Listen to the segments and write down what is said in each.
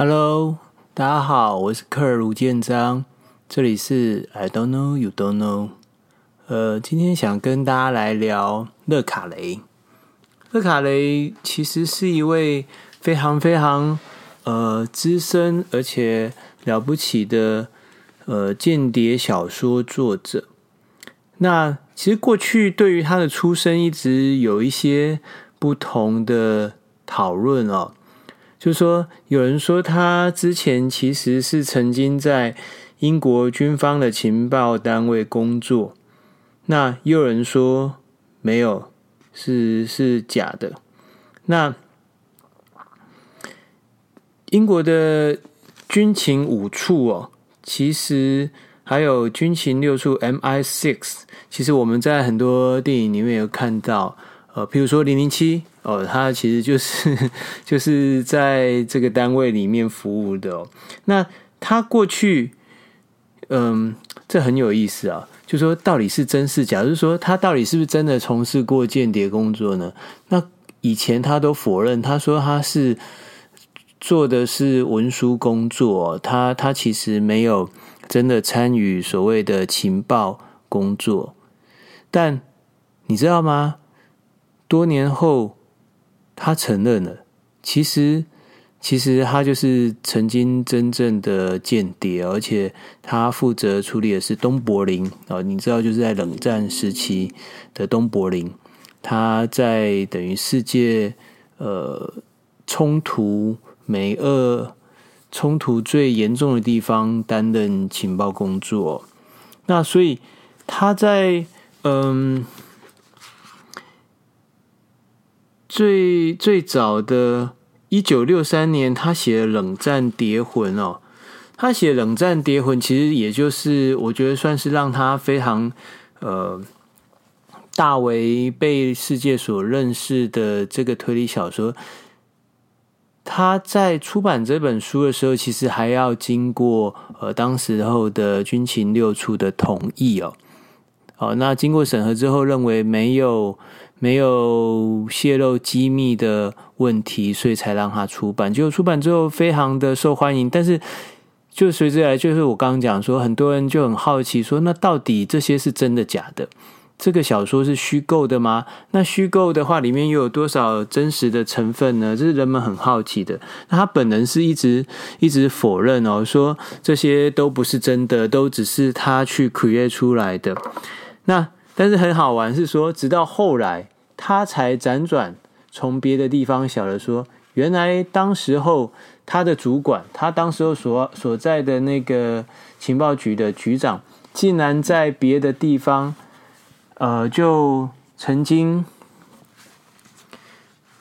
Hello，大家好，我是科尔卢建章，这里是 I don't know you don't know。呃，今天想跟大家来聊勒卡雷。勒卡雷其实是一位非常非常呃资深而且了不起的呃间谍小说作者。那其实过去对于他的出身一直有一些不同的讨论哦。就是说，有人说他之前其实是曾经在英国军方的情报单位工作，那又有人说没有，是是假的。那英国的军情五处哦，其实还有军情六处 MI6，其实我们在很多电影里面有看到，呃，譬如说零零七。哦，他其实就是 就是在这个单位里面服务的哦。那他过去，嗯，这很有意思啊。就说到底是真是假？就是说他到底是不是真的从事过间谍工作呢？那以前他都否认，他说他是做的是文书工作，他他其实没有真的参与所谓的情报工作。但你知道吗？多年后。他承认了，其实，其实他就是曾经真正的间谍，而且他负责处理的是东柏林啊，你知道，就是在冷战时期的东柏林，他在等于世界呃冲突美俄冲突最严重的地方担任情报工作，那所以他在嗯。最最早的一九六三年，他写《冷战谍魂》哦。他写《冷战谍魂》，其实也就是我觉得算是让他非常呃大为被世界所认识的这个推理小说。他在出版这本书的时候，其实还要经过呃当时候的军情六处的同意哦。好，那经过审核之后，认为没有。没有泄露机密的问题，所以才让他出版。结果出版之后非常的受欢迎，但是就随之来，就是我刚刚讲说，很多人就很好奇说，那到底这些是真的假的？这个小说是虚构的吗？那虚构的话，里面又有多少真实的成分呢？这是人们很好奇的。那他本人是一直一直否认哦，说这些都不是真的，都只是他去 create 出来的。那但是很好玩，是说直到后来他才辗转从别的地方晓得说，原来当时候他的主管，他当时候所所在的那个情报局的局长，竟然在别的地方，呃，就曾经，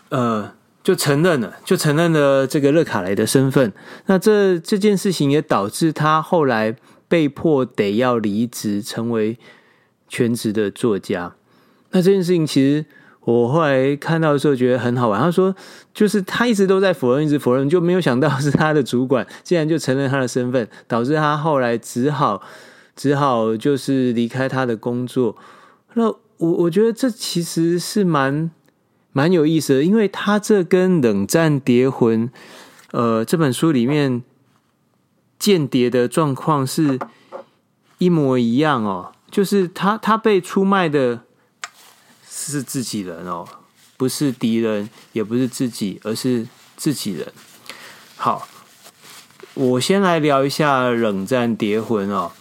呃，就承认了，就承认了这个勒卡雷的身份。那这这件事情也导致他后来被迫得要离职，成为。全职的作家，那这件事情其实我后来看到的时候觉得很好玩。他说，就是他一直都在否认，一直否认，就没有想到是他的主管竟然就承认他的身份，导致他后来只好只好就是离开他的工作。那我我觉得这其实是蛮蛮有意思的，因为他这跟《冷战谍魂》呃这本书里面间谍的状况是一模一样哦。就是他，他被出卖的是自己人哦，不是敌人，也不是自己，而是自己人。好，我先来聊一下《冷战谍魂》哦，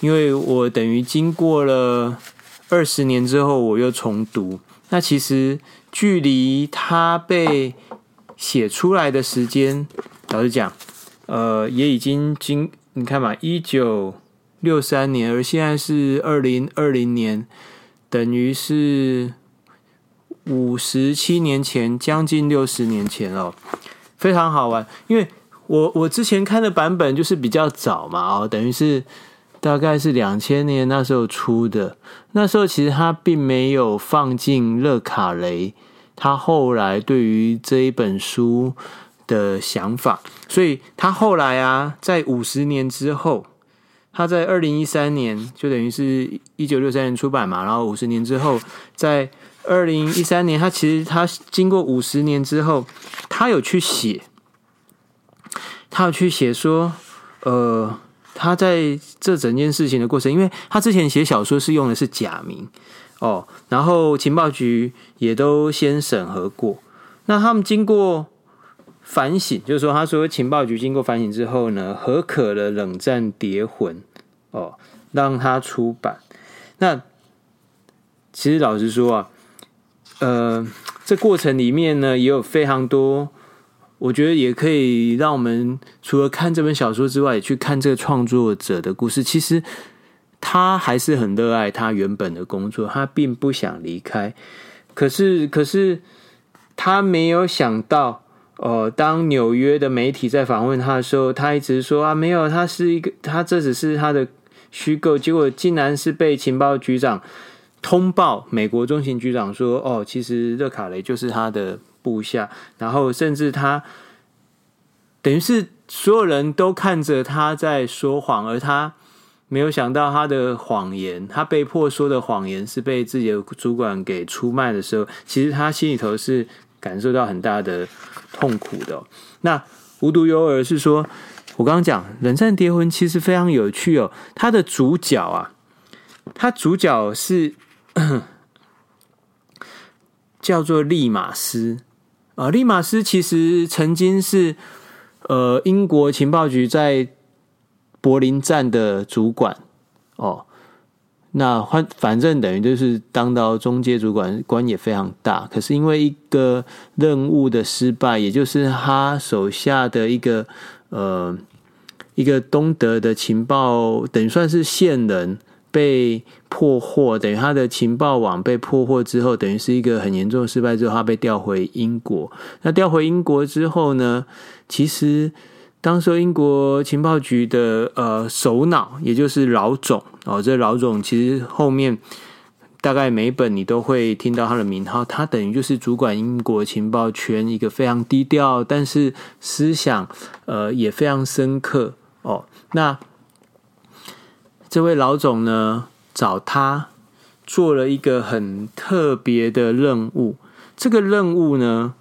因为我等于经过了二十年之后，我又重读。那其实距离他被写出来的时间，老实讲，呃，也已经经你看嘛，一九。六三年，而现在是二零二零年，等于是五十七年前，将近六十年前哦，非常好玩。因为我我之前看的版本就是比较早嘛，哦，等于是大概是两千年那时候出的。那时候其实他并没有放进乐卡雷，他后来对于这一本书的想法，所以他后来啊，在五十年之后。他在二零一三年，就等于是一九六三年出版嘛，然后五十年之后，在二零一三年，他其实他经过五十年之后，他有去写，他有去写说，呃，他在这整件事情的过程，因为他之前写小说是用的是假名哦，然后情报局也都先审核过，那他们经过反省，就是说，他说情报局经过反省之后呢，核可了《冷战谍魂》哦，让他出版。那其实老实说啊，呃，这过程里面呢，也有非常多。我觉得也可以让我们除了看这本小说之外，也去看这个创作者的故事。其实他还是很热爱他原本的工作，他并不想离开。可是，可是他没有想到，呃，当纽约的媒体在访问他的时候，他一直说啊，没有，他是一个，他这只是他的虚构。结果竟然是被情报局长通报，美国中情局长说，哦，其实热卡雷就是他的。部下，然后甚至他等于是所有人都看着他在说谎，而他没有想到他的谎言，他被迫说的谎言是被自己的主管给出卖的时候，其实他心里头是感受到很大的痛苦的。那无独有偶是说，我刚刚讲《冷战谍魂》其实非常有趣哦，他的主角啊，他主角是 叫做利马斯。啊，利马斯其实曾经是呃英国情报局在柏林站的主管哦。那反反正等于就是当到中介主管，官也非常大。可是因为一个任务的失败，也就是他手下的一个呃一个东德的情报，等于算是线人。被破获，等于他的情报网被破获之后，等于是一个很严重的失败。之后，他被调回英国。那调回英国之后呢？其实当时英国情报局的呃首脑，也就是老总哦，这老总其实后面大概每本你都会听到他的名号。他等于就是主管英国情报圈一个非常低调，但是思想呃也非常深刻哦。那这位老总呢，找他做了一个很特别的任务。这个任务呢，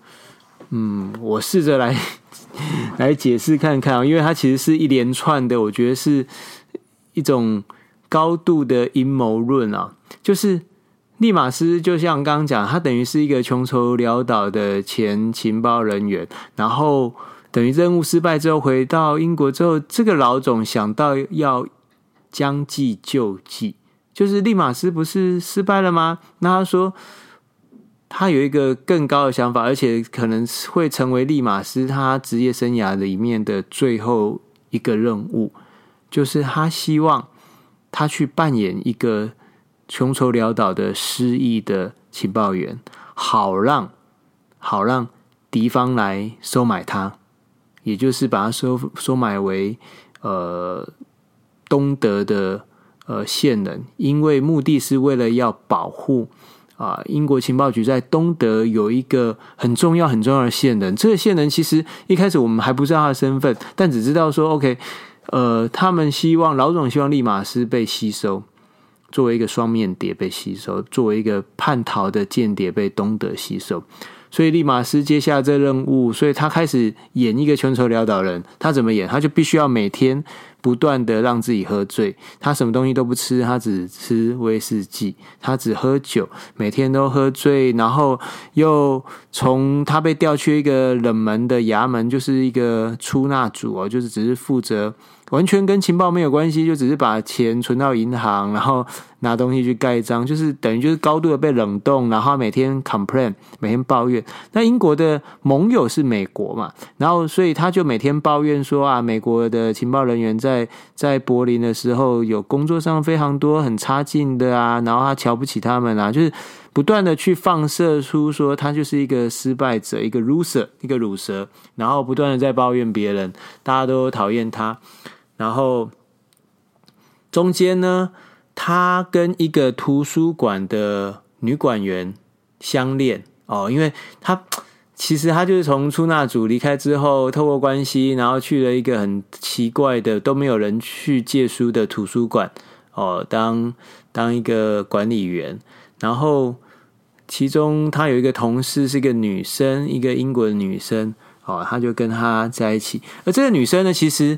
嗯，我试着来 来解释看看啊，因为它其实是一连串的，我觉得是一种高度的阴谋论啊。就是利马斯，就像刚刚讲，他等于是一个穷愁潦倒的前情报人员，然后等于任务失败之后回到英国之后，这个老总想到要。将计就计，就是利马斯不是失败了吗？那他说他有一个更高的想法，而且可能会成为利马斯他职业生涯里面的最后一个任务，就是他希望他去扮演一个穷愁潦倒的失意的情报员，好让好让敌方来收买他，也就是把他收收买为呃。东德的呃线人，因为目的是为了要保护啊、英国情报局在东德有一个很重要很重要的线人。这个线人其实一开始我们还不知道他的身份，但只知道说，OK，呃，他们希望老总希望利马斯被吸收，作为一个双面谍被吸收，作为一个叛逃的间谍被东德吸收。所以利马斯接下这任务，所以他开始演一个穷愁潦倒人。他怎么演？他就必须要每天不断的让自己喝醉。他什么东西都不吃，他只吃威士忌，他只喝酒，每天都喝醉。然后又从他被调去一个冷门的衙门，就是一个出纳组哦，就是只是负责。完全跟情报没有关系，就只是把钱存到银行，然后拿东西去盖章，就是等于就是高度的被冷冻，然后每天 complain，每天抱怨。那英国的盟友是美国嘛，然后所以他就每天抱怨说啊，美国的情报人员在在柏林的时候有工作上非常多很差劲的啊，然后他瞧不起他们啊，就是不断的去放射出说他就是一个失败者，一个 loser，一个鲁蛇，然后不断的在抱怨别人，大家都讨厌他。然后中间呢，他跟一个图书馆的女馆员相恋哦，因为他其实他就是从出纳组离开之后，透过关系，然后去了一个很奇怪的都没有人去借书的图书馆哦，当当一个管理员。然后其中他有一个同事是个女生，一个英国的女生。哦，他就跟他在一起。而这个女生呢，其实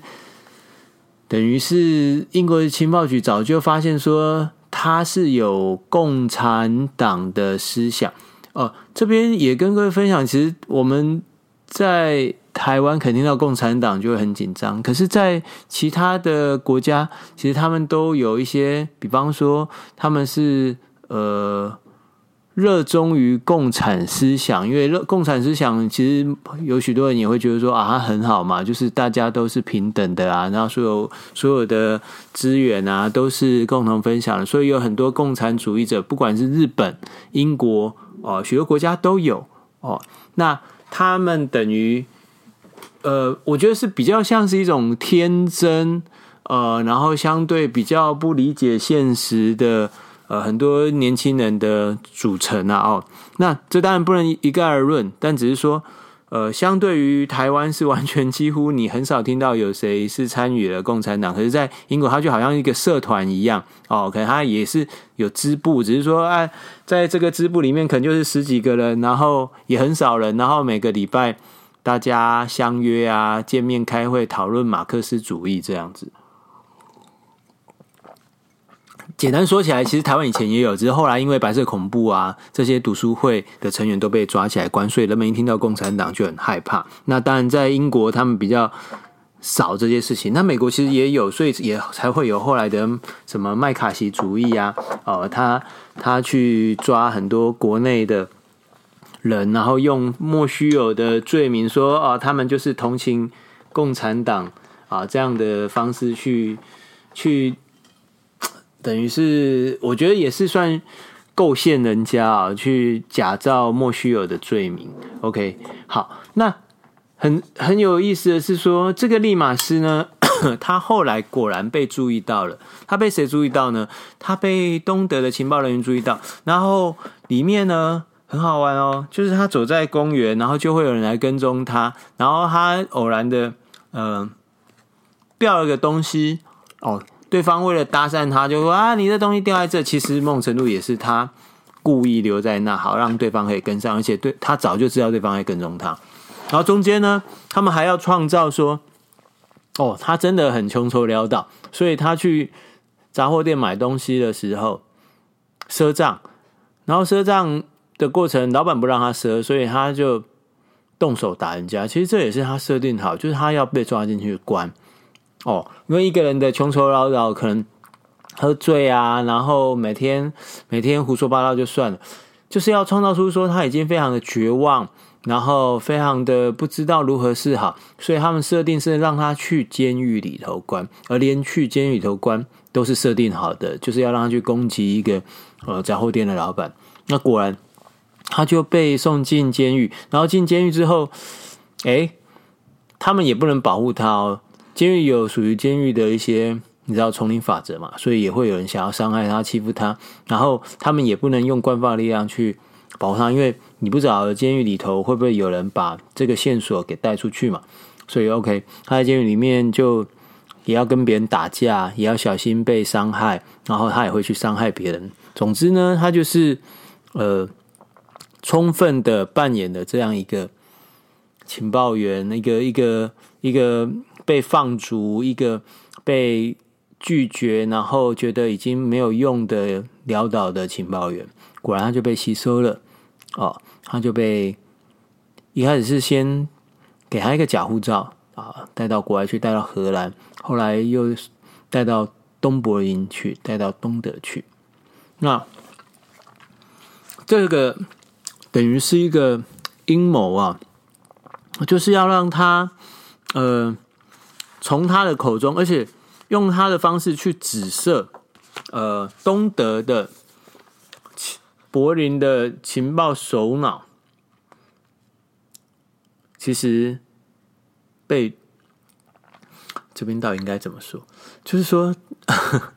等于是英国的情报局早就发现说，他是有共产党的思想。哦，这边也跟各位分享，其实我们在台湾肯定到共产党就会很紧张，可是，在其他的国家，其实他们都有一些，比方说他们是呃热衷于共产思想，因为热共产思想其实有许多人也会觉得说啊，很好嘛，就是大家都是平等的啊，然后所有所有的资源啊都是共同分享的，所以有很多共产主义者，不管是日本、英国。哦，许多国家都有哦。那他们等于，呃，我觉得是比较像是一种天真，呃，然后相对比较不理解现实的，呃，很多年轻人的组成啊。哦，那这当然不能一概而论，但只是说。呃，相对于台湾是完全几乎你很少听到有谁是参与了共产党，可是，在英国它就好像一个社团一样哦，可能它也是有支部，只是说哎，在这个支部里面可能就是十几个人，然后也很少人，然后每个礼拜大家相约啊，见面开会讨论马克思主义这样子。简单说起来，其实台湾以前也有，只是后来因为白色恐怖啊，这些读书会的成员都被抓起来关，所以人们一听到共产党就很害怕。那当然，在英国他们比较少这些事情，那美国其实也有，所以也才会有后来的什么麦卡锡主义啊，哦，他他去抓很多国内的人，然后用莫须有的罪名说，哦，他们就是同情共产党啊，这样的方式去去。等于是，我觉得也是算构陷人家啊，去假造莫须有的罪名。OK，好，那很很有意思的是说，这个利马斯呢，他后来果然被注意到了。他被谁注意到呢？他被东德的情报人员注意到。然后里面呢，很好玩哦，就是他走在公园，然后就会有人来跟踪他。然后他偶然的，呃，掉了个东西哦。对方为了搭讪他，就说啊，你的东西掉在这。其实梦程度也是他故意留在那，好让对方可以跟上，而且对他早就知道对方会跟踪他。然后中间呢，他们还要创造说，哦，他真的很穷愁潦倒，所以他去杂货店买东西的时候赊账，然后赊账的过程，老板不让他赊，所以他就动手打人家。其实这也是他设定好，就是他要被抓进去关。哦，因为一个人的穷愁潦倒，可能喝醉啊，然后每天每天胡说八道就算了，就是要创造出说他已经非常的绝望，然后非常的不知道如何是好，所以他们设定是让他去监狱里头关，而连去监狱里头关都是设定好的，就是要让他去攻击一个呃杂货店的老板。那果然他就被送进监狱，然后进监狱之后，诶，他们也不能保护他哦。监狱有属于监狱的一些，你知道丛林法则嘛？所以也会有人想要伤害他、欺负他，然后他们也不能用官方的力量去保护他，因为你不知道监狱里头会不会有人把这个线索给带出去嘛？所以 OK，他在监狱里面就也要跟别人打架，也要小心被伤害，然后他也会去伤害别人。总之呢，他就是呃，充分的扮演了这样一个情报员，一个一个一个。被放逐，一个被拒绝，然后觉得已经没有用的潦倒的情报员，果然他就被吸收了。哦，他就被一开始是先给他一个假护照啊，带到国外去，带到荷兰，后来又带到东柏林去，带到东德去。那这个等于是一个阴谋啊，就是要让他呃。从他的口中，而且用他的方式去指涉，呃，东德的柏林的情报首脑，其实被这边到底应该怎么说？就是说，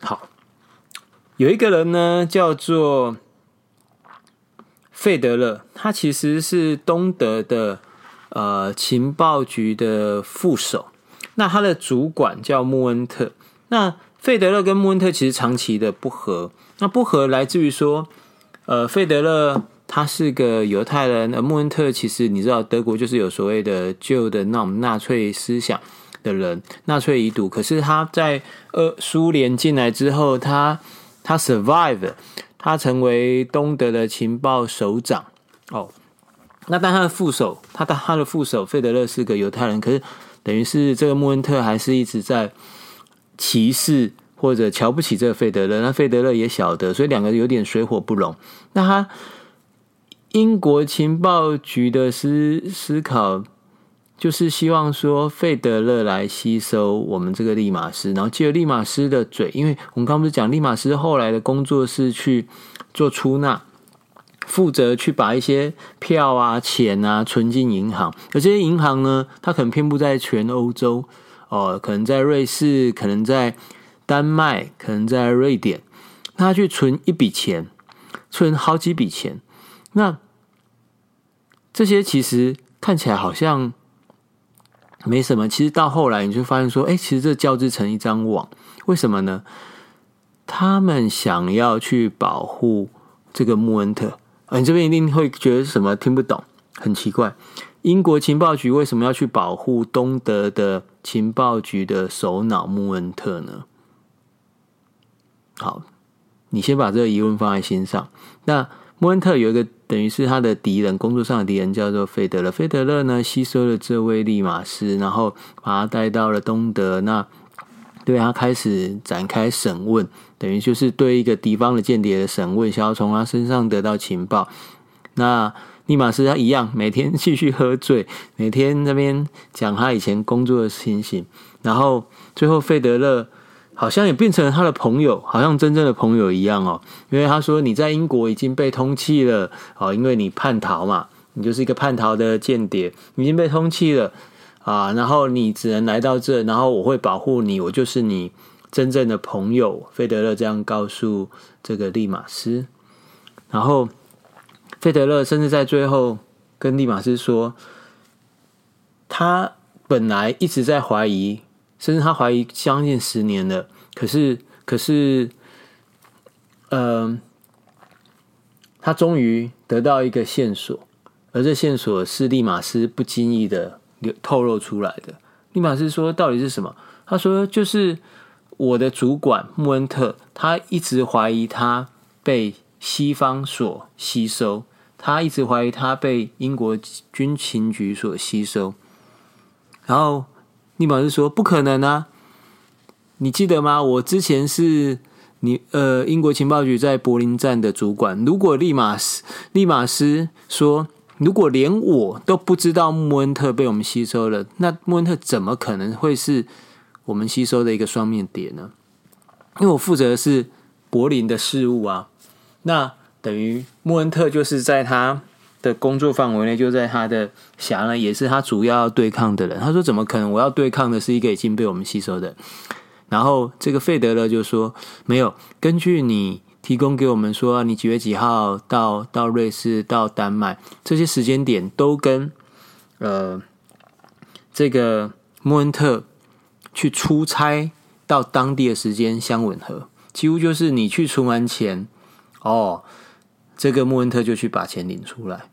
好，有一个人呢，叫做费德勒，他其实是东德的。呃，情报局的副手，那他的主管叫穆恩特。那费德勒跟穆恩特其实长期的不和，那不和来自于说，呃，费德勒他是个犹太人。而穆恩特其实你知道，德国就是有所谓的旧的那种纳粹思想的人，纳粹遗毒。可是他在呃苏联进来之后，他他 survive，他成为东德的情报首长。哦，那但他的副手，他的他的副手费德勒是个犹太人，可是等于是这个穆恩特还是一直在歧视。或者瞧不起这个费德勒，那费德勒也晓得，所以两个有点水火不容。那他英国情报局的思思考，就是希望说费德勒来吸收我们这个利马斯，然后借利马斯的嘴，因为我们刚不是讲利马斯后来的工作是去做出纳，负责去把一些票啊、钱啊存进银行，而这些银行呢，它可能遍布在全欧洲。哦，可能在瑞士，可能在。丹麦可能在瑞典，他去存一笔钱，存好几笔钱，那这些其实看起来好像没什么，其实到后来你就发现说，哎，其实这交织成一张网，为什么呢？他们想要去保护这个穆恩特，你这边一定会觉得什么听不懂，很奇怪，英国情报局为什么要去保护东德的情报局的首脑穆恩特呢？好，你先把这个疑问放在心上。那穆恩特有一个等于是他的敌人，工作上的敌人叫做费德勒。费德勒呢，吸收了这位利马斯，然后把他带到了东德，那对他开始展开审问，等于就是对一个敌方的间谍的审问，想要从他身上得到情报。那利马斯他一样，每天继续喝醉，每天那边讲他以前工作的情形，然后最后费德勒。好像也变成了他的朋友，好像真正的朋友一样哦。因为他说你在英国已经被通缉了哦，因为你叛逃嘛，你就是一个叛逃的间谍，已经被通缉了啊。然后你只能来到这，然后我会保护你，我就是你真正的朋友。费德勒这样告诉这个利马斯，然后费德勒甚至在最后跟利马斯说，他本来一直在怀疑。甚至他怀疑将近十年了，可是，可是，嗯、他终于得到一个线索，而这线索是利马斯不经意的透露出来的。利马斯说：“到底是什么？”他说：“就是我的主管穆恩特，他一直怀疑他被西方所吸收，他一直怀疑他被英国军情局所吸收，然后。”利马斯说：“不可能啊！你记得吗？我之前是你呃英国情报局在柏林站的主管。如果利马斯利马斯说，如果连我都不知道穆恩特被我们吸收了，那穆恩特怎么可能会是我们吸收的一个双面谍呢？因为我负责的是柏林的事务啊。那等于穆恩特就是在他。”的工作范围内就在他的辖呢，也是他主要要对抗的人。他说：“怎么可能？我要对抗的是一个已经被我们吸收的。”然后这个费德勒就说：“没有，根据你提供给我们说，你几月几号到到瑞士、到丹麦这些时间点，都跟呃这个穆恩特去出差到当地的时间相吻合，几乎就是你去存完钱哦，这个穆恩特就去把钱领出来。”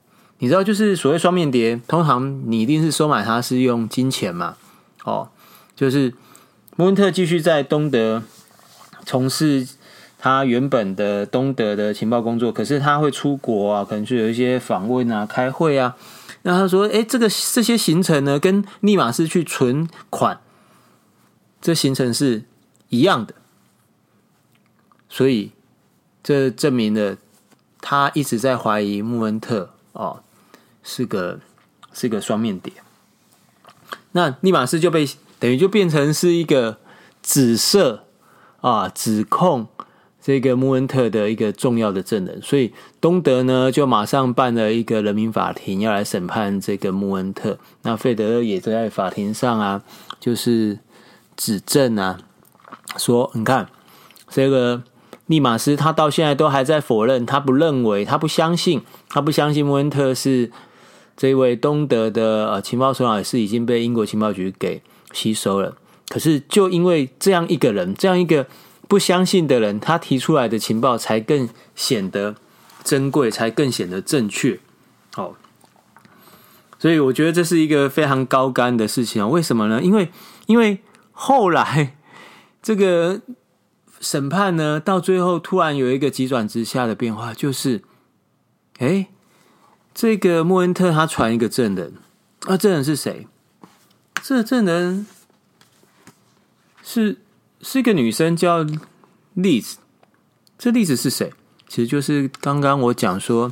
你知道，就是所谓双面谍，通常你一定是收买他是用金钱嘛？哦，就是穆恩特继续在东德从事他原本的东德的情报工作，可是他会出国啊，可能就有一些访问啊、开会啊。那他说：“哎，这个这些行程呢，跟利马斯去存款这行程是一样的，所以这证明了他一直在怀疑穆恩特哦。”是个是个双面谍，那利马斯就被等于就变成是一个指涉啊，指控这个穆恩特的一个重要的证人，所以东德呢就马上办了一个人民法庭要来审判这个穆恩特。那费德勒也在法庭上啊，就是指证啊，说你看这个利马斯他到现在都还在否认，他不认为，他不相信，他不相信穆恩特是。这位东德的呃情报首长也是已经被英国情报局给吸收了，可是就因为这样一个人，这样一个不相信的人，他提出来的情报才更显得珍贵，才更显得正确。哦，所以我觉得这是一个非常高干的事情啊！为什么呢？因为因为后来这个审判呢，到最后突然有一个急转直下的变化，就是，哎，这个莫恩特他传一个证人，啊，证人是谁？这证人是是一个女生，叫丽子。这丽子是谁？其实就是刚刚我讲说，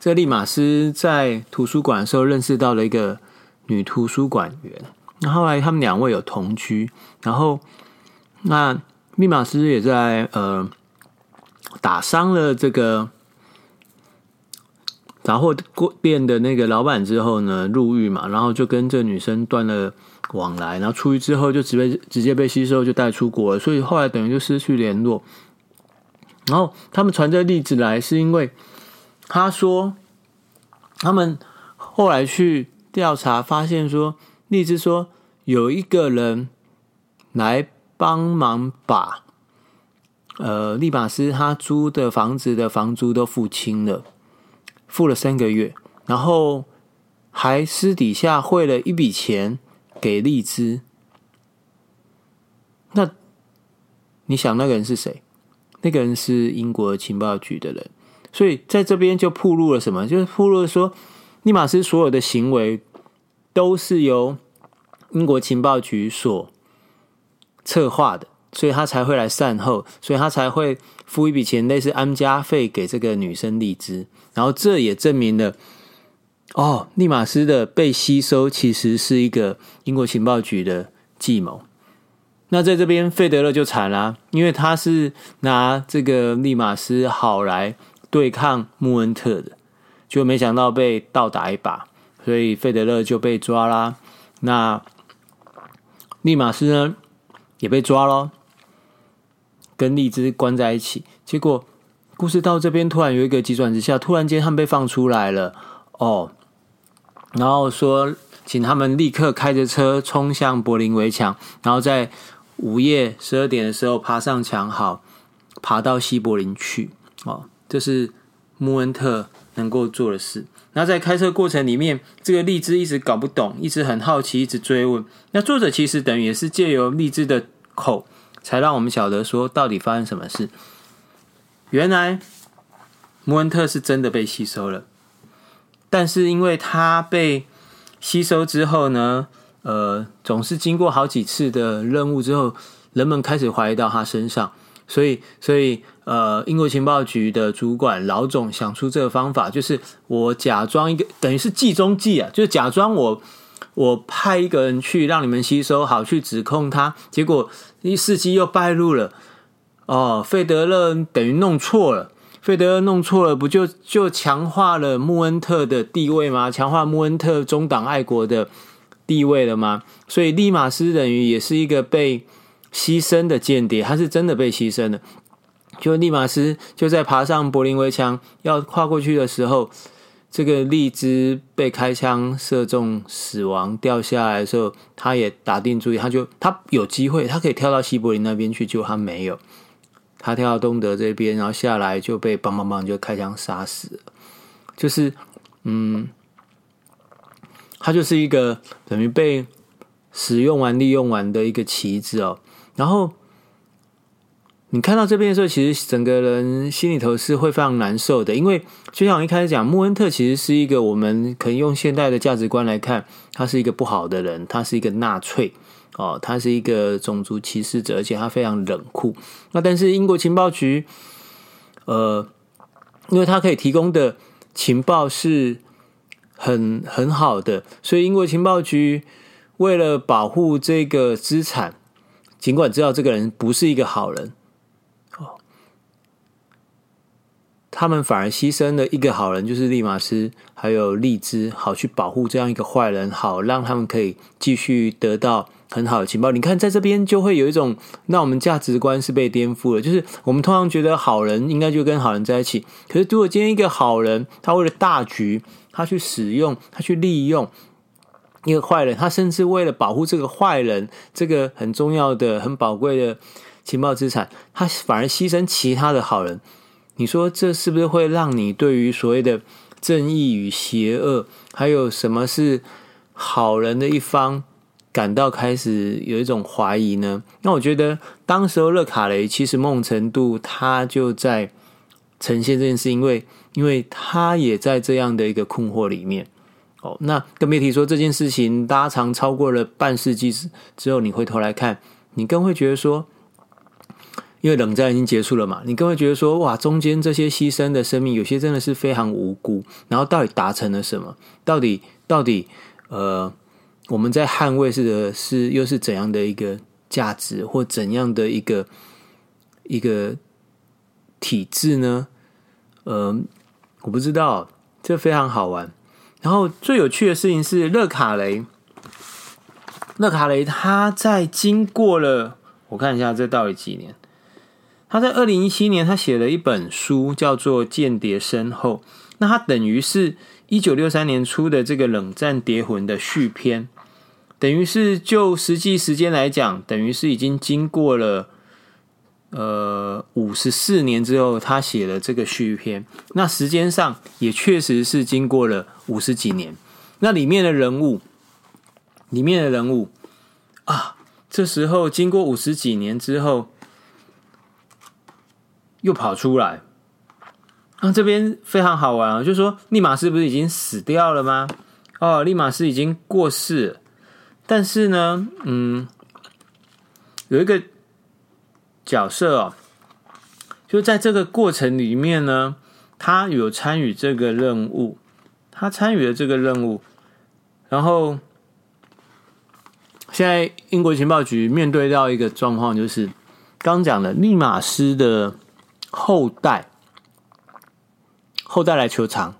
这利马斯在图书馆的时候认识到了一个女图书馆员，后来他们两位有同居，然后那密码师也在呃打伤了这个杂货店的那个老板之后呢，入狱嘛，然后就跟这女生断了往来，然后出狱之后就直接直接被吸收就带出国了，所以后来等于就失去联络。然后他们传这个例子来，是因为他说他们后来去调查，发现说，例子说有一个人来帮忙把呃利马斯他租的房子的房租都付清了，付了三个月，然后还私底下汇了一笔钱给利兹。那你想那个人是谁？那个人是英国情报局的人，所以在这边就暴露了什么？就是暴露了说，利马斯所有的行为都是由英国情报局所策划的，所以他才会来善后，所以他才会付一笔钱，类似安家费给这个女生丽兹。然后这也证明了，哦，利马斯的被吸收其实是一个英国情报局的计谋。那在这边，费德勒就惨了，因为他是拿这个利马斯好来对抗穆恩特的，就没想到被倒打一把，所以费德勒就被抓啦。那利马斯呢，也被抓咯，跟利兹关在一起。结果故事到这边，突然有一个急转直下，突然间他们被放出来了哦，然后说请他们立刻开着车冲向柏林围墙，然后在。午夜十二点的时候，爬上墙，好爬到西柏林去哦。这是穆恩特能够做的事。那在开车过程里面，这个荔枝一直搞不懂，一直很好奇，一直追问。那作者其实等于也是借由荔枝的口，才让我们晓得说到底发生什么事。原来穆恩特是真的被吸收了，但是因为他被吸收之后呢，呃，总是经过好几次的任务之后，人们开始怀疑到他身上，所以，所以，呃，英国情报局的主管老总想出这个方法，就是我假装一个，等于是计中计啊，就是假装我我派一个人去让你们吸收，好去指控他，结果一事机又败露了。哦，费德勒等于弄错了，费德勒弄错了，不就就强化了穆恩特的地位吗？强化穆恩特中党爱国的。地位了吗？所以利马斯等于也是一个被牺牲的间谍，他是真的被牺牲了。就利马斯就在爬上柏林围墙要跨过去的时候，这个利兹被开枪射中死亡，掉下来的时候，他也打定主意，他就他有机会，他可以跳到西柏林那边去，结果他没有，他跳到东德这边，然后下来就被砰砰砰就开枪杀死了。就是嗯。他就是一个等于被使用完、利用完的一个棋子哦。然后你看到这边的时候，其实整个人心里头是会非常难受的，因为就像我一开始讲，穆恩特其实是一个我们可以用现代的价值观来看，他是一个不好的人，他是一个纳粹哦，他是一个种族歧视者，而且他非常冷酷。那但是英国情报局，呃，因为他可以提供的情报是。很很好的，所以英国情报局为了保护这个资产，尽管知道这个人不是一个好人，哦，他们反而牺牲了一个好人，就是利马斯还有利兹，好去保护这样一个坏人，好让他们可以继续得到很好的情报。你看，在这边就会有一种，那我们价值观是被颠覆了，就是我们通常觉得好人应该就跟好人在一起，可是如果今天一个好人，他为了大局。他去使用，他去利用一个坏人，他甚至为了保护这个坏人，这个很重要的、很宝贵的情报资产，他反而牺牲其他的好人。你说这是不是会让你对于所谓的正义与邪恶，还有什么是好人的一方，感到开始有一种怀疑呢？那我觉得，当时候勒卡雷其实梦程度他就在呈现这件事，因为因为他也在这样的一个困惑里面。哦，那更别提说这件事情拉长超过了半世纪之之后，你回头来看，你更会觉得说，因为冷战已经结束了嘛，你更会觉得说，哇，中间这些牺牲的生命，有些真的是非常无辜，然后到底达成了什么？到底到底呃，我们在捍卫是的是又是怎样的一个价值，或怎样的一个一个体制呢？呃，我不知道，这非常好玩。然后最有趣的事情是，勒卡雷，勒卡雷他在经过了，我看一下这到底几年？他在二零一七年，他写了一本书，叫做《间谍身后》。那他等于是一九六三年出的这个《冷战谍魂》的续篇，等于是就实际时间来讲，等于是已经经过了。呃，五十四年之后，他写了这个续篇。那时间上也确实是经过了五十几年。那里面的人物，里面的人物啊，这时候经过五十几年之后，又跑出来。那、啊、这边非常好玩啊，就说，利马斯不是已经死掉了吗？哦，利马斯已经过世。但是呢，嗯，有一个。角色哦，就在这个过程里面呢，他有参与这个任务，他参与了这个任务，然后现在英国情报局面对到一个状况，就是刚讲的利马斯的后代，后代来求偿，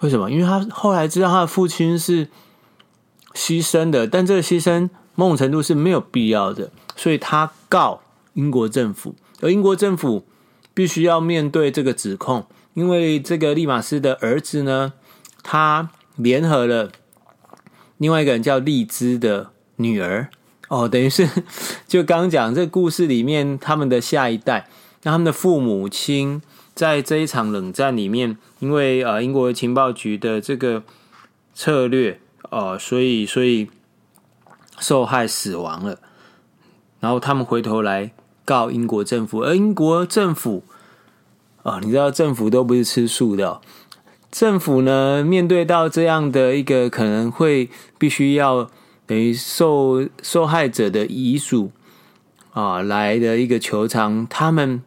为什么？因为他后来知道他的父亲是牺牲的，但这个牺牲某种程度是没有必要的，所以他告。英国政府，而英国政府必须要面对这个指控，因为这个利马斯的儿子呢，他联合了另外一个人叫利兹的女儿，哦，等于是就刚讲这故事里面他们的下一代，那他们的父母亲在这一场冷战里面，因为呃英国情报局的这个策略，呃，所以所以受害死亡了，然后他们回头来。告英国政府，而英国政府啊、你知道政府都不是吃素的、政府呢，面对到这样的一个可能会必须要等于受受害者的遗属啊来的一个求偿，他们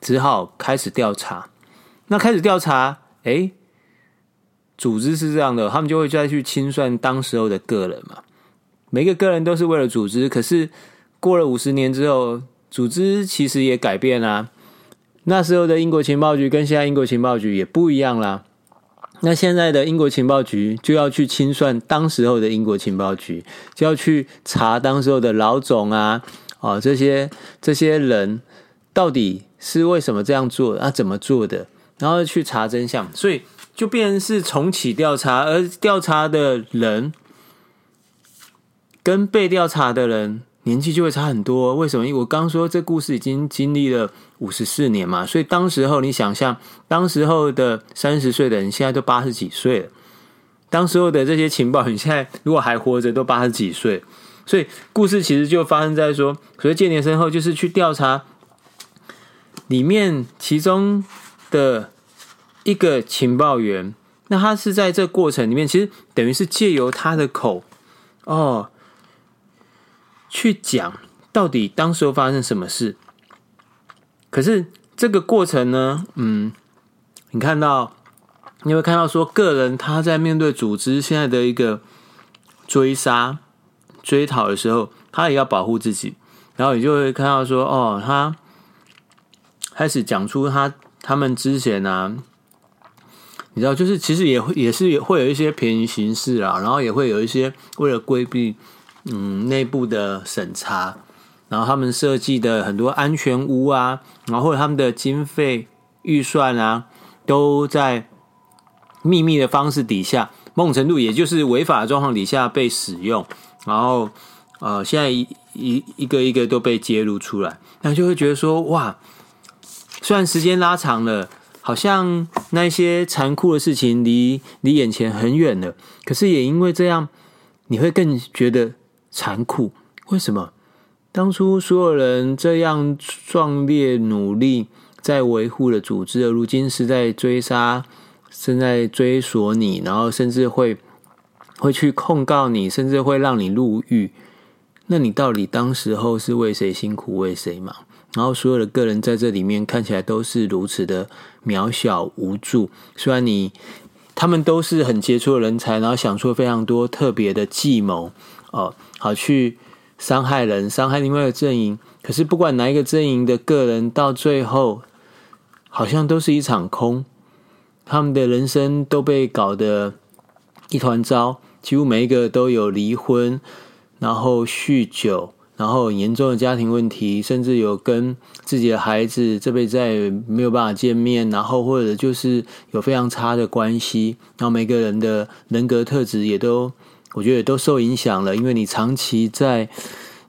只好开始调查。那开始调查，哎，组织是这样的，他们就会再去清算当时候的个人嘛。每个个人都是为了组织，可是过了五十年之后。组织其实也改变啦，那时候的英国情报局跟现在英国情报局也不一样啦。那现在的英国情报局就要去清算当时候的英国情报局，就要去查当时候的老总啊，哦，这些这些人到底是为什么这样做啊？怎么做的？然后去查真相，所以就变成是重启调查，而调查的人跟被调查的人。年纪就会差很多，为什么？因为我刚说这故事已经经历了五十四年嘛，所以当时候你想象，当时候的三十岁的人现在都八十几岁了，当时候的这些情报，你现在如果还活着，都八十几岁，所以故事其实就发生在说，所以间谍身后就是去调查里面其中的一个情报员，那他是在这过程里面，其实等于是借由他的口哦。去讲到底当时候发生什么事，可是这个过程呢，嗯，你看到你会看到说，个人他在面对组织现在的一个追杀、追讨的时候，他也要保护自己，然后你就会看到说，哦，他开始讲出他他们之前啊，你知道，就是其实也会也是会有一些便宜行事啊，然后也会有一些为了规避。嗯，内部的审查，然后他们设计的很多安全屋啊，然后或者他们的经费预算啊，都在秘密的方式底下，某种程度也就是违法的状况底下被使用，然后呃，现在一一一个一个都被揭露出来，那就会觉得说，哇，虽然时间拉长了，好像那些残酷的事情离离眼前很远了，可是也因为这样，你会更觉得残酷。为什么？当初所有人这样壮烈努力在维护的组织，而如今是在追杀、正在追索你，然后甚至会会去控告你，甚至会让你入狱。那你到底当时候是为谁辛苦为谁忙？然后所有的个人在这里面看起来都是如此的渺小无助。虽然你他们都是很杰出的人才，然后想出非常多特别的计谋哦，好去伤害人、伤害另外一个阵营。可是不管哪一个阵营的个人，到最后好像都是一场空。他们的人生都被搞得一团糟，几乎每一个都有离婚。然后酗酒，然后严重的家庭问题，甚至有跟自己的孩子这辈子再也没有办法见面，然后或者就是有非常差的关系，然后每个人的人格特质也都，我觉得也都受影响了，因为你长期在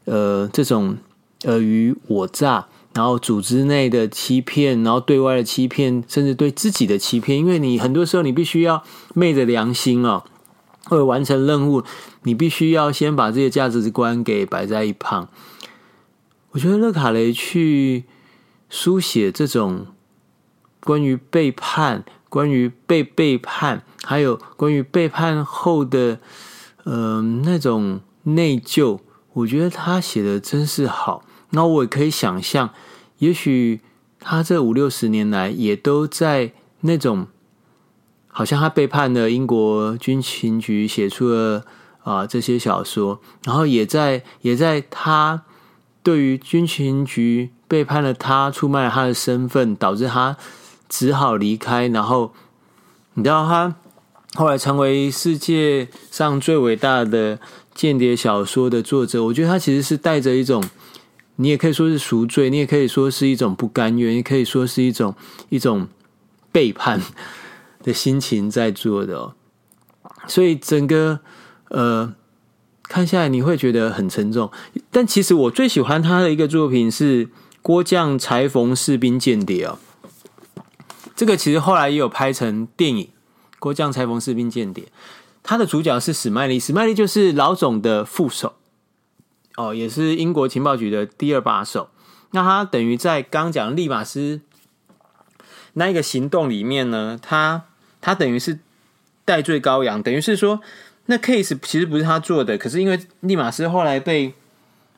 呃这种尔虞我诈，然后组织内的欺骗，然后对外的欺骗，甚至对自己的欺骗，因为你很多时候你必须要昧着良心哦。为完成任务，你必须要先把这些价值观给摆在一旁。我觉得勒卡雷去书写这种关于背叛、关于被背叛，还有关于背叛后的、呃、那种内疚，我觉得他写的真是好。那我也可以想象，也许他这五六十年来也都在那种。好像他背叛了英国军情局，写出了啊、这些小说，然后也在也在他对于军情局背叛了他，出卖了他的身份，导致他只好离开。然后你知道他后来成为世界上最伟大的间谍小说的作者，我觉得他其实是带着一种，你也可以说是赎罪，你也可以说是一种不甘愿，也可以说是一种一种背叛。的心情在做的哦，所以整个呃看下来你会觉得很沉重。但其实我最喜欢他的一个作品是《郭将裁缝士兵间谍》哦，这个其实后来也有拍成电影《国将裁缝士兵间谍》，他的主角是史麦利，史麦利就是老总的副手哦，也是英国情报局的第二把手。那他等于在刚讲利马斯那一个行动里面呢，他。他等于是代罪羔羊，等于是说，那 case 其实不是他做的，可是因为利马斯后来被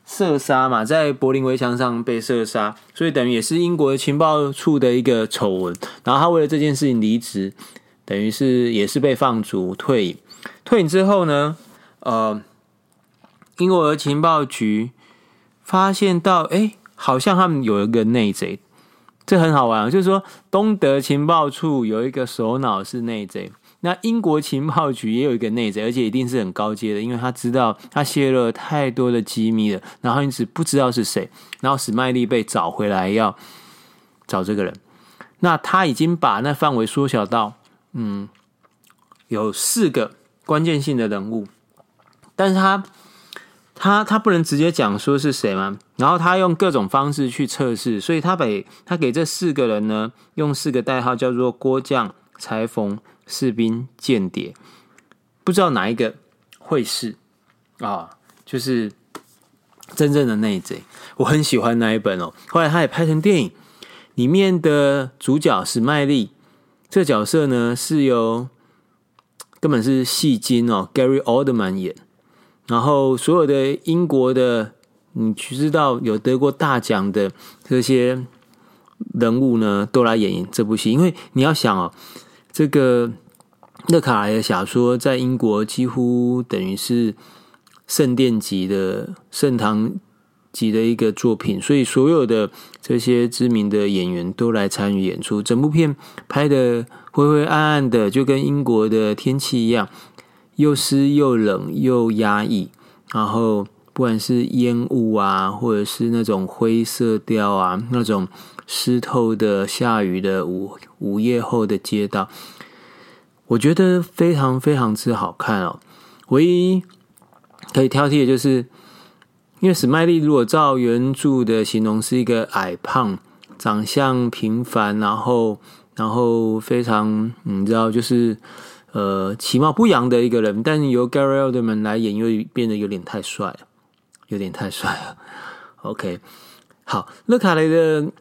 射杀嘛，在柏林围墙上被射杀，所以等于也是英国情报处的一个丑闻。然后他为了这件事情离职，等于是也是被放逐退隐。退隐之后呢，呃，英国的情报局发现到，哎，好像他们有一个内贼。这很好玩，就是说，东德情报处有一个首脑是内贼，那英国情报局也有一个内贼，而且一定是很高阶的，因为他知道他泄露了太多的机密了，然后因此不知道是谁，然后史麦利被找回来要找这个人，那他已经把那范围缩小到，嗯，有四个关键性的人物，但是他。他他不能直接讲说是谁吗？然后他用各种方式去测试，所以他给他给这四个人呢，用四个代号叫做郭将、裁缝、士兵、间谍，不知道哪一个会是啊？就是真正的内贼。我很喜欢那一本哦。后来他也拍成电影，里面的主角史麦利这个角色呢，是由根本是戏精哦，Gary Oldman 演。然后，所有的英国的，你知道有得过大奖的这些人物呢，都来演这部戏。因为你要想哦，这个勒卡莱的小说在英国几乎等于是圣殿级的圣堂级的一个作品，所以所有的这些知名的演员都来参与演出。整部片拍得灰灰暗暗的，就跟英国的天气一样。又湿又冷又压抑，然后不管是烟雾啊，或者是那种灰色调啊，那种湿透的下雨的午午夜后的街道，我觉得非常非常之好看哦。唯一可以挑剔的就是，因为史麦利如果照原著的形容是一个矮胖、长相平凡，然后然后非常你知道就是呃其貌不扬的一个人，但由 Gary Oldman 来演，又变得有点太帅了，有点太帅了。OK，好，勒卡雷的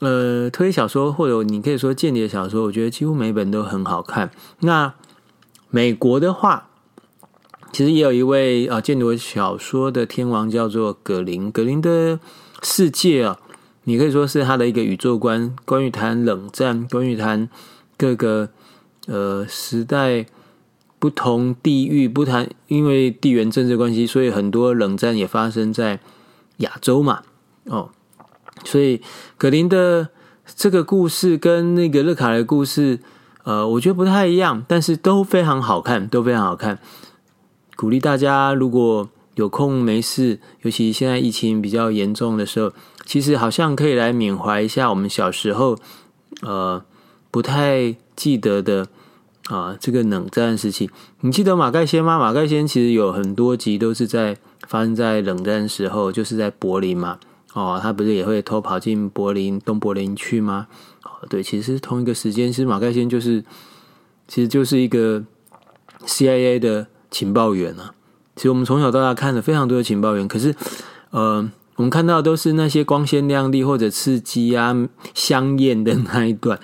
呃推理小说，或者你可以说间谍小说，我觉得几乎每本都很好看。那美国的话，其实也有一位啊间谍小说的天王，叫做葛林。葛林的世界啊，你可以说是他的一个宇宙观，关于谈冷战，关于谈各个呃时代不同地域，不谈因为地缘政治关系，所以很多冷战也发生在。亚洲嘛，哦，所以葛林的这个故事跟那个勒卡的故事，呃，我觉得不太一样，但是都非常好看，都非常好看。鼓励大家如果有空没事，尤其现在疫情比较严重的时候，其实好像可以来缅怀一下我们小时候，呃，不太记得的啊，这个冷战时期。你记得马盖先吗？马盖先其实有很多集都是在。发生在冷战时候，就是在柏林嘛。哦，他不是也会偷跑进柏林东柏林去吗？哦，对，其实同一个时间，其实马盖先就是，其实就是一个 CIA 的情报员啊。其实我们从小到大看了非常多的情报员，可是，呃，我们看到都是那些光鲜亮丽或者刺激啊、香艳的那一段。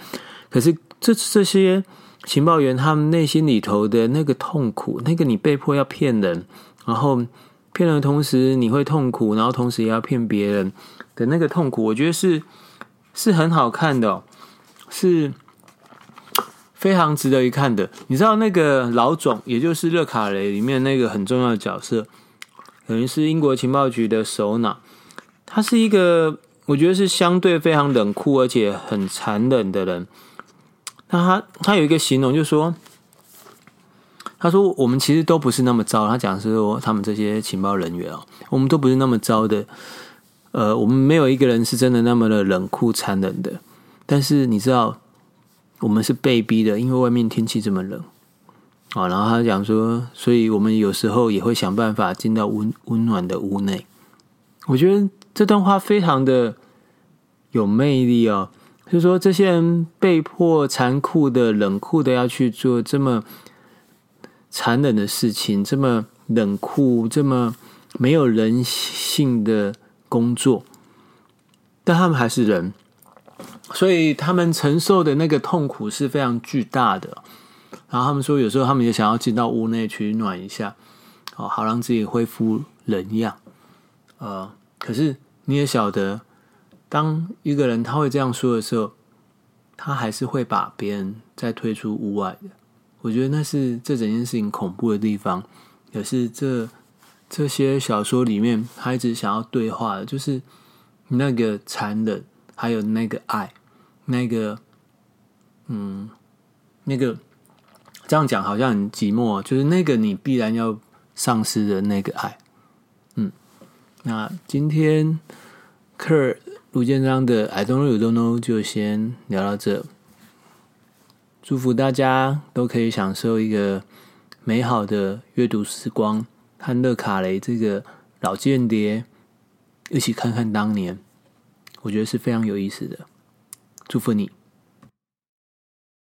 可是这这些情报员他们内心里头的那个痛苦，那个你被迫要骗人，然后。骗人的同时你会痛苦，然后同时也要骗别人的那个痛苦，我觉得是是很好看的，是非常值得一看的。你知道那个老总，也就是勒卡雷里面那个很重要的角色，等于是英国情报局的首脑。他是一个我觉得是相对非常冷酷而且很残忍的人。那他他有一个形容，就说。他说：“我们其实都不是那么糟。”他讲是说，他们这些情报人员哦，我们都不是那么糟的。呃，我们没有一个人是真的那么的冷酷残忍的。但是你知道，我们是被逼的，因为外面天气这么冷啊。然后他讲说，所以我们有时候也会想办法进到温温暖的屋内。我觉得这段话非常的有魅力哦。就是说，这些人被迫残酷的、冷酷的要去做这么。残忍的事情，这么冷酷，这么没有人性的工作，但他们还是人，所以他们承受的那个痛苦是非常巨大的。然后他们说，有时候他们也想要进到屋内取暖一下，哦，好让自己恢复人样。呃，可是你也晓得，当一个人他会这样说的时候，他还是会把别人再推出屋外的。我觉得那是这整件事情恐怖的地方，也是这这些小说里面他一直想要对话的，就是那个残忍，还有那个爱，那个嗯，那个这样讲好像很寂寞，就是那个你必然要丧失的那个爱。嗯，那今天克尔卢建章的 I don't know 就先聊到这。祝福大家都可以享受一个美好的阅读时光，和勒卡雷这个老间谍一起看看当年，我觉得是非常有意思的。祝福你。